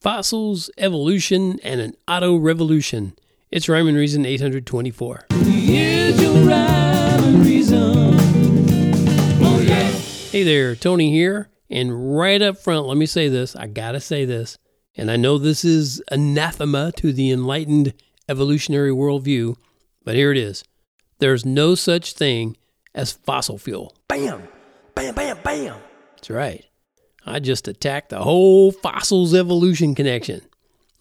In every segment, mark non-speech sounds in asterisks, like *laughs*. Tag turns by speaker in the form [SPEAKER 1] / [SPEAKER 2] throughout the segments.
[SPEAKER 1] Fossils, evolution, and an auto revolution. It's Rhyme and Reason 824. Hey there, Tony here. And right up front, let me say this. I gotta say this. And I know this is anathema to the enlightened evolutionary worldview, but here it is. There's no such thing as fossil fuel. Bam! Bam, bam, bam! That's right. I just attacked the whole fossils evolution connection.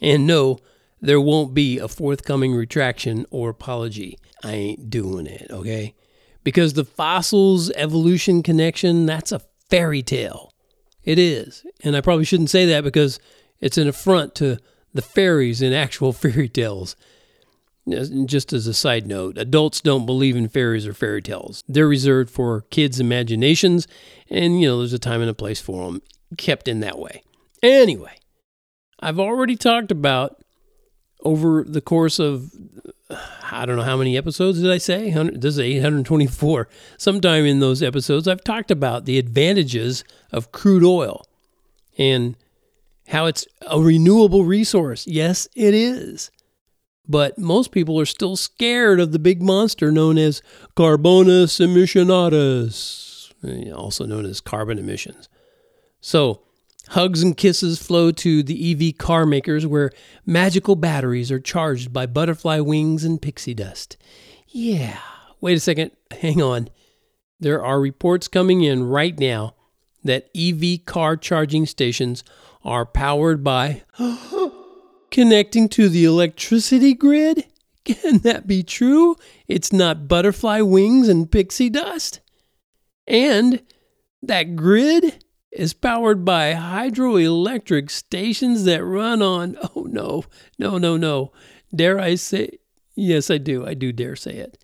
[SPEAKER 1] And no, there won't be a forthcoming retraction or apology. I ain't doing it, okay? Because the fossils evolution connection, that's a fairy tale. It is. And I probably shouldn't say that because it's an affront to the fairies in actual *laughs* fairy tales. Just as a side note, adults don't believe in fairies or fairy tales. They're reserved for kids' imaginations, and you know, there's a time and a place for them, kept in that way. Anyway, I've already talked about over the course of uh, I don't know how many episodes did I say? This is 824. Sometime in those episodes, I've talked about the advantages of crude oil and how it's a renewable resource. Yes, it is. But most people are still scared of the big monster known as carbonus emissionatus, eh, also known as carbon emissions. So, hugs and kisses flow to the EV car makers where magical batteries are charged by butterfly wings and pixie dust. Yeah. Wait a second. *laughs* Hang on. There are reports coming in right now that EV car charging stations are powered by *gasps* connecting to the electricity grid? *laughs* Can that be true? It's not butterfly wings and pixie dust? And that grid is powered by hydroelectric stations that run on, *laughs* oh no, no, no, no. Dare I say, yes, I do. I do dare say it.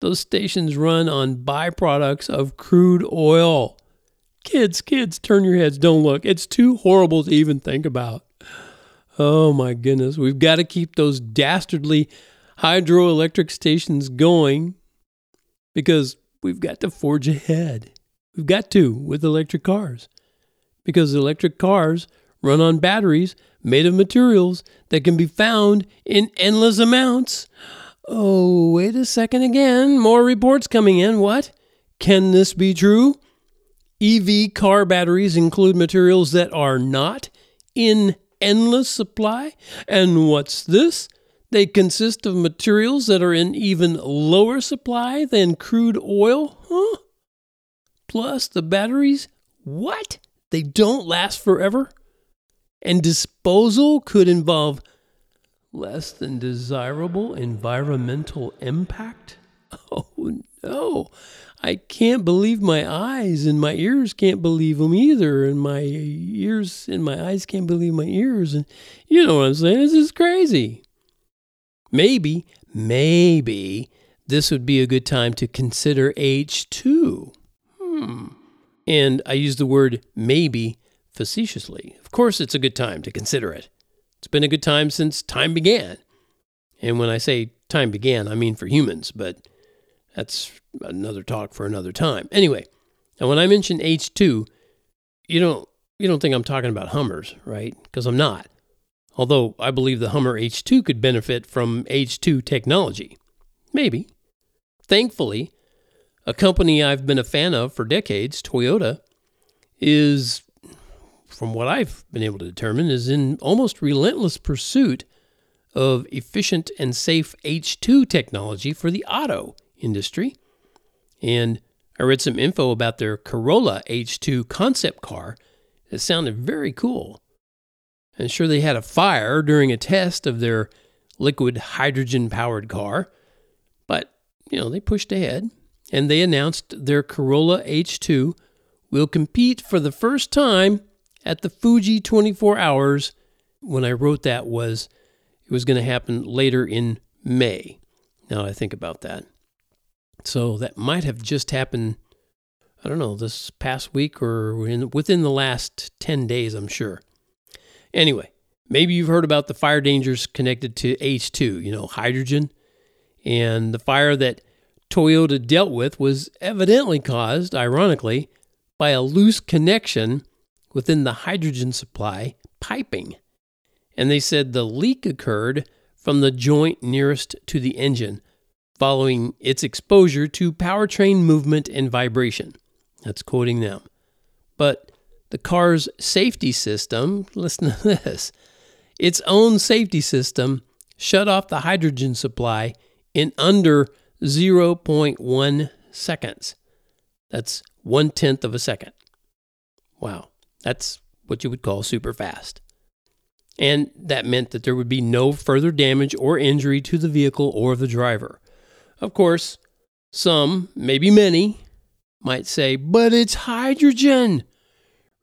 [SPEAKER 1] Those stations run on byproducts of crude oil. Kids, kids, turn your heads, don't look. It's too horrible to even think about. Oh my goodness. We've got to keep those dastardly hydroelectric stations going because we've got to forge ahead. We've got to with electric cars because electric cars run on batteries made of materials that can be found in endless amounts. Oh, wait a second again. More reports coming in. What? Can this be true? EV car batteries include materials that are not in endless supply. And what's this? They consist of materials that are in even lower supply than crude oil? Huh? Plus, the batteries, what? They don't last forever? And disposal could involve less than desirable environmental impact? *laughs* Oh no. I can't believe my eyes, and my ears can't believe them either, and my ears and my eyes can't believe my ears, and you know what I'm saying? This is crazy. Maybe, maybe this would be a good time to consider H2. Hmm. And I use the word maybe facetiously. Of course, it's a good time to consider it. It's been a good time since time began. And when I say time began, I mean for humans, but that's another talk for another time. Anyway, now when I mention H2, you don't you don't think I'm talking about Hummers, right? Because I'm not. Although I believe the Hummer H2 could benefit from H2 technology. Maybe. Thankfully, a company I've been a fan of for decades, Toyota, is, from what I've been able to determine, is in almost relentless pursuit of efficient and safe H2 technology for the auto industry. And I read some info about their Corolla H2 concept car. It sounded very cool. And sure, they had a fire during a test of their liquid hydrogen powered car. But, you know, they pushed ahead and they announced their Corolla H2 will compete for the first time at the Fuji 24 Hours. When I wrote that was it was going to happen later in May. Now I think about that. So that might have just happened, I don't know, this past week or in, within the last 10 days, I'm sure. Anyway, maybe you've heard about the fire dangers connected to H2, you know, hydrogen. And the fire that Toyota dealt with was evidently caused, ironically, by a loose connection within the hydrogen supply piping. And they said the leak occurred from the joint nearest to the engine, following its exposure to powertrain movement and vibration. That's quoting them. But the car's safety system, *laughs* listen to this, its own safety system shut off the hydrogen supply in under 0.1 seconds. That's one tenth of a second. Wow, that's what you would call super fast. And that meant that there would be no further damage or injury to the vehicle or the driver. Of course, some, maybe many, might say, but it's hydrogen.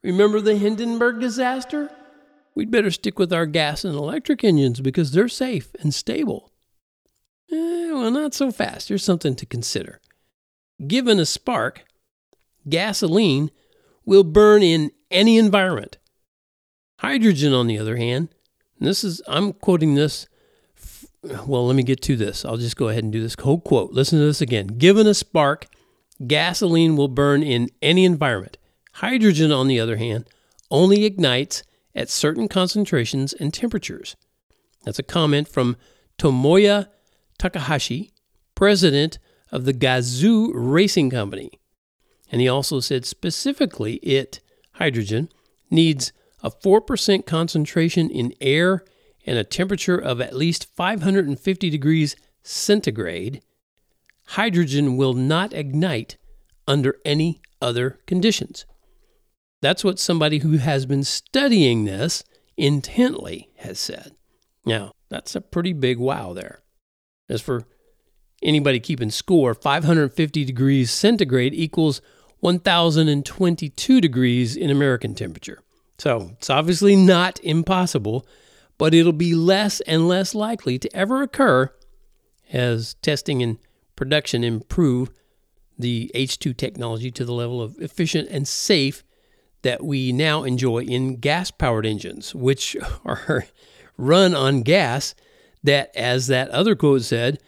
[SPEAKER 1] Remember the Hindenburg disaster? We'd better stick with our gas and electric engines because they're safe and stable. Eh, well, not so fast. There's something to consider. Given a spark, gasoline will burn in any environment. Hydrogen, on the other hand, this is, I'm quoting this. Well, let me get to this. I'll just go ahead and do this whole quote. Listen to this again. Given a spark, gasoline will burn in any environment. Hydrogen, on the other hand, only ignites at certain concentrations and temperatures. That's a comment from Tomoya Takahashi, president of the Gazoo Racing Company. And he also said specifically it, hydrogen, needs a 4% concentration in air and a temperature of at least 550 degrees centigrade. Hydrogen will not ignite under any other conditions. That's what somebody who has been studying this intently has said. Now, that's a pretty big wow there. As for anybody keeping score, 550 degrees centigrade equals 1022 degrees in American temperature. So it's obviously not impossible, but it'll be less and less likely to ever occur as testing and production improve the H2 technology to the level of efficient and safe that we now enjoy in gas powered engines, which *laughs* are run on gas that, as that other quote said,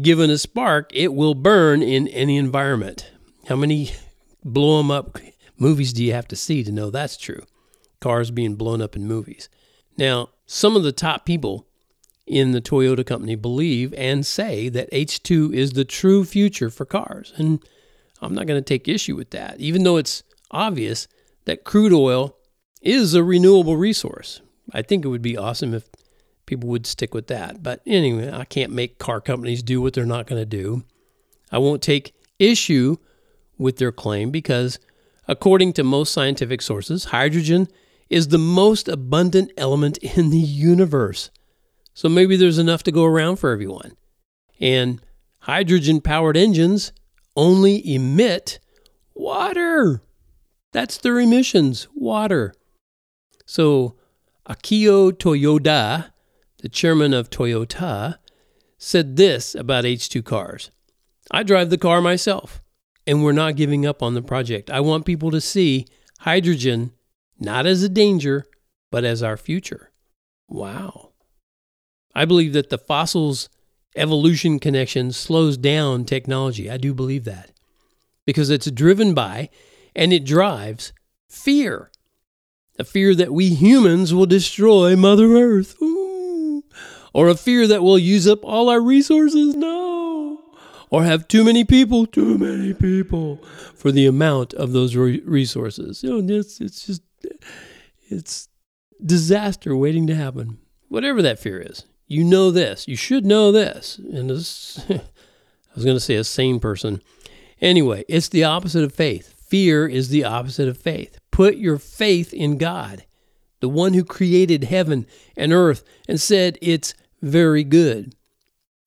[SPEAKER 1] given a spark, it will burn in any environment. How many blow them up movies do you have to see to know that's true? Cars being blown up in movies. Now, some of the top people in the Toyota company believe and say that H2 is the true future for cars. And I'm not going to take issue with that, even though it's obvious that crude oil is a renewable resource. I think it would be awesome if people would stick with that. But anyway, I can't make car companies do what they're not going to do. I won't take issue with their claim because, according to most scientific sources, hydrogen is the most abundant element *laughs* in the universe. So maybe there's enough to go around for everyone. And hydrogen powered engines only emit water. That's their emissions, water. So Akio Toyoda, the chairman of Toyota, said this about H2 cars I drive the car myself, and we're not giving up on the project. I want people to see hydrogen not as a danger, but as our future. Wow. I believe that the fossils evolution connection slows down technology. I do believe that because it's driven by and it drives fear. A fear that we humans will destroy Mother Earth. Ooh. Or a fear that we'll use up all our resources. No. Or have too many people, too many people for the amount of those resources. You know, it's, it's just, it's disaster waiting to happen. Whatever that fear is, you know this. You should know this. And this, *laughs* I was going to say a sane person. Anyway, it's the opposite of faith. Fear is the opposite of faith. Put your faith in God, the one who created heaven and earth and said it's very good.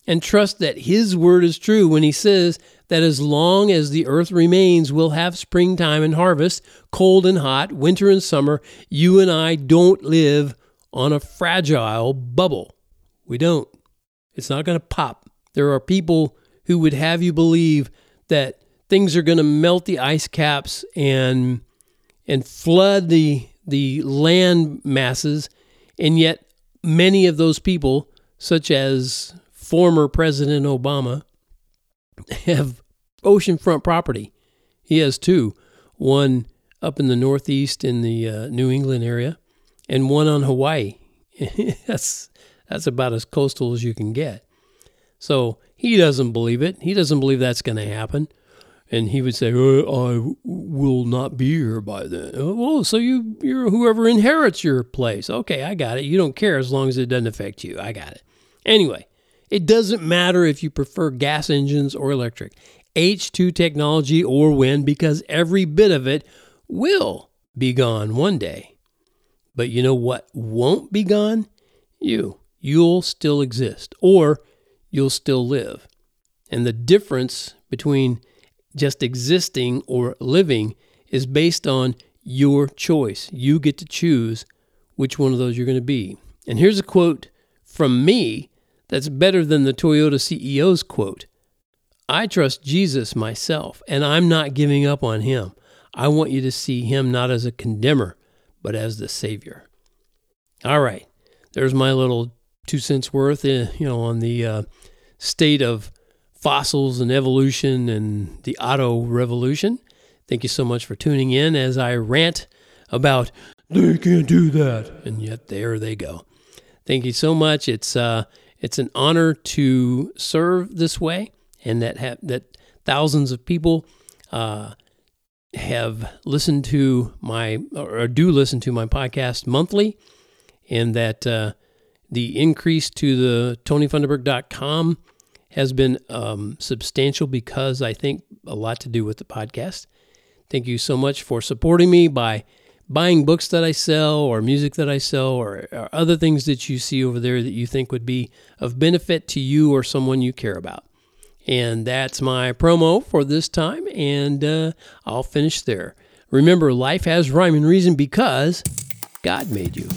[SPEAKER 1] And trust that His word is true when He says that as long as the earth remains, we'll have springtime and harvest, cold and hot, winter and summer. You and I don't live on a fragile bubble. We don't. It's not going to pop. There are people who would have you believe that things are going to melt the ice caps and and flood the the land masses, and yet many of those people, such as former President Obama, have oceanfront property. He has two, one up in the northeast in the uh, New England area, and one on Hawaii. *laughs* that's that's about as coastal as you can get. So he doesn't believe it. He doesn't believe that's going to happen. And he would say, uh, "I will not be here by then." Oh, well, so you you're whoever inherits your place. Okay, I got it. You don't care as long as it doesn't affect you. I got it. Anyway, it doesn't matter if you prefer gas engines or electric, H2 technology or wind, because every bit of it will be gone one day. But you know what won't be gone? You. You'll still exist, or you'll still live. And the difference between just existing or living is based on your choice. You get to choose which one of those you're going to be. And here's a quote from me that's better than the Toyota CEO's quote I trust Jesus myself, and I'm not giving up on him. I want you to see him not as a condemner, but as the Savior. All right, there's my little two cents worth, eh, you know, on the uh, state of fossils and evolution and the auto revolution. Thank you so much for tuning in as I rant about they can't do that, and yet there they go. Thank you so much. It's uh, it's an honor to serve this way, and that ha- that thousands of people uh, have listened to my or do listen to my podcast monthly, and that uh, the increase to the TonyFunderburk.com has been um, substantial because I think a lot to do with the podcast. Thank you so much for supporting me by buying books that I sell or music that I sell or, or, other things that you see over there that you think would be of benefit to you or someone you care about. And that's my promo for this time, and uh, I'll finish there. Remember, life has rhyme and reason because God made you.